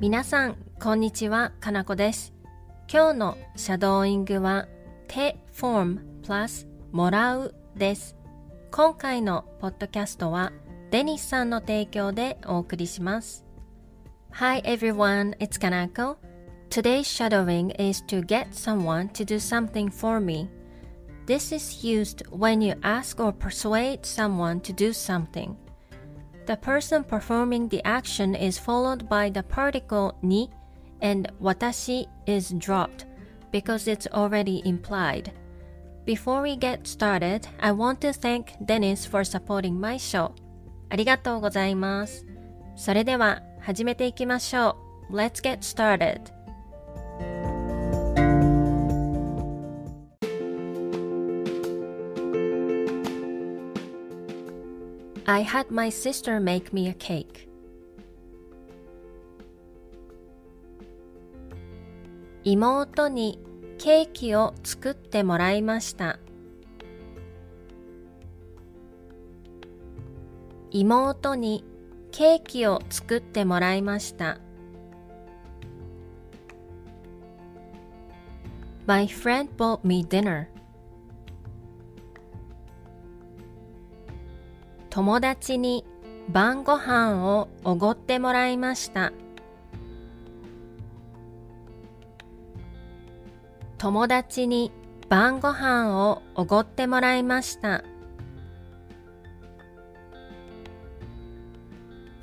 皆さん、こんにちは、かなこです。今日のシャドーイングは、手 form plus もらうです。今回のポッドキャストは、デニスさんの提供でお送りします。Hi everyone, it's Kanako. Today's shadowing is to get someone to do something for me. This is used when you ask or persuade someone to do something. The person performing the action is followed by the particle ni and watashi is dropped because it's already implied. Before we get started, I want to thank Dennis for supporting my show. ありがとうございます。それでは始めていきましょう。Let's get started. I had my sister make me a cake. 妹にケーキを作ってもらいました。妹にケーキを作ってもらいました。My friend bought me dinner. 友達に晩ご飯をおごってもらいました。友達に晩ご飯をおごってもらいました。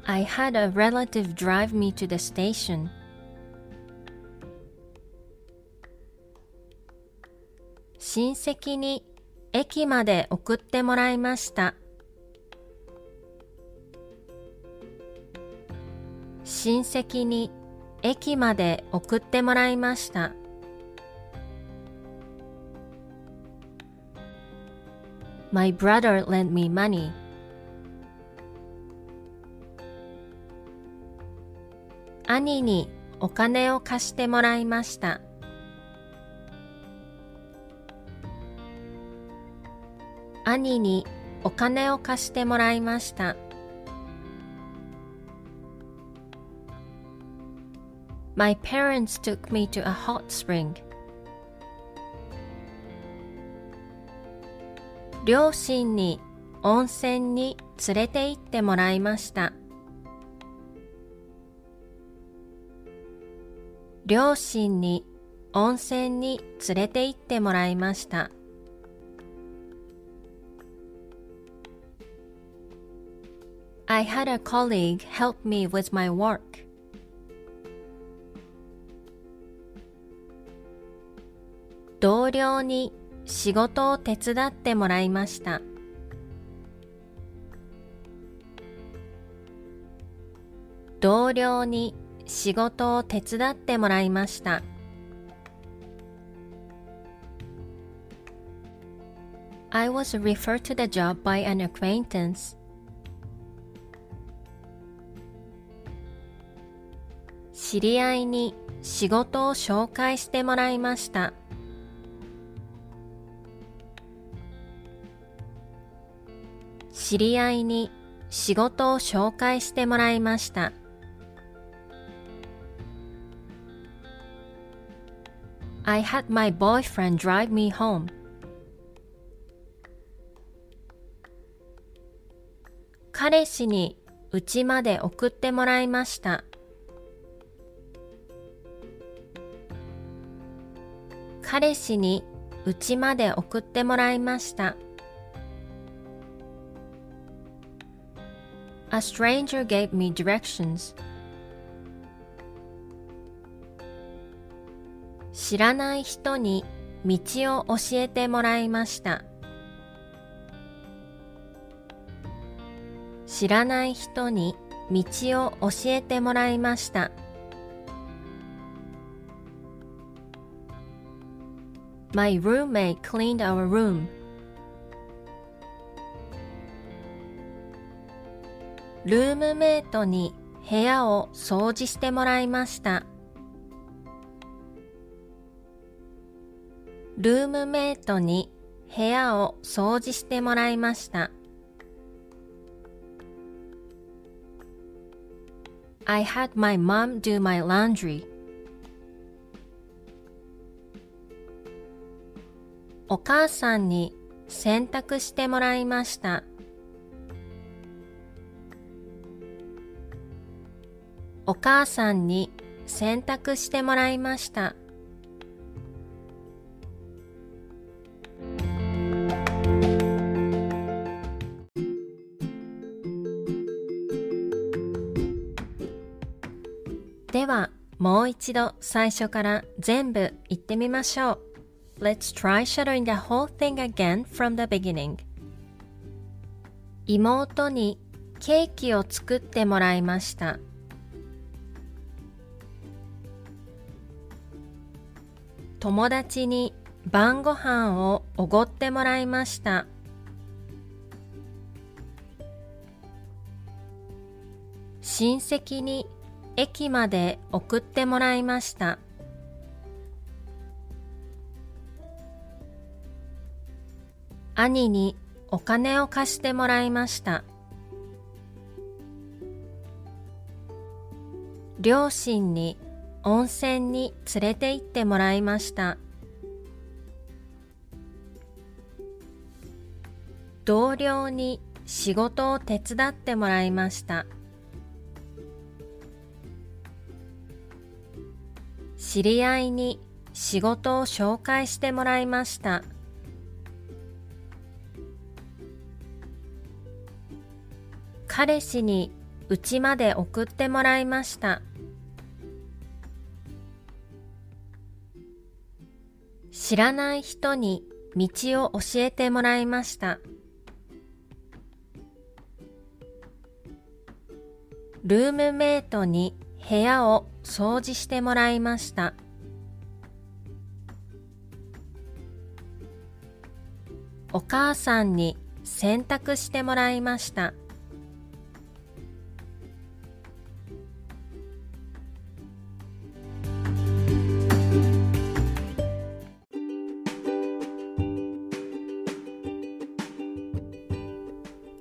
I had a relative drive me to the station. 親戚に駅まで送ってもらいました。親戚に駅まで送ってもらいました。My brother lent me money. 兄にお金を貸してもらいました。兄にお金を貸してもらいました。My parents took me to a hot spring. 両親に温泉に連れて行ってもらいました。両親に温泉に連れて行ってもらいました。I had a colleague help me with my work. 同僚に仕事を手伝ってもらいました。同僚に仕事を手伝ってもらいました。I was referred to the job by an acquaintance. 知り合いに仕事を紹介してもらいました。知り合いに仕事を紹介してもらいました。I had my boyfriend drive me home. 彼氏に家まで送ってもらいました。彼氏に家まで送ってもらいました。A stranger gave me directions. 知らない人に道を教えてもらいました。知らない人に道を教えてもらいました My roommate cleaned our room ルームメイトに部屋を掃除してもらいました。ルームメイトに部屋を掃除してもらいました。お母さんに洗濯してもらいました。お母さんに洗濯してもらいました。では、もう一度最初から全部言ってみましょう。Let's try shadowing the whole thing again from the beginning. 妹にケーキを作ってもらいました。友達に晩ご飯をおごってもらいました。親戚に駅まで送ってもらいました。兄にお金を貸してもらいました。両親に温泉に連れて行ってもらいました。同僚に仕事を手伝ってもらいました。知り合いに仕事を紹介してもらいました。彼氏に家まで送ってもらいました。知らない人に道を教えてもらいましたルームメイトに部屋を掃除してもらいましたお母さんに洗濯してもらいました。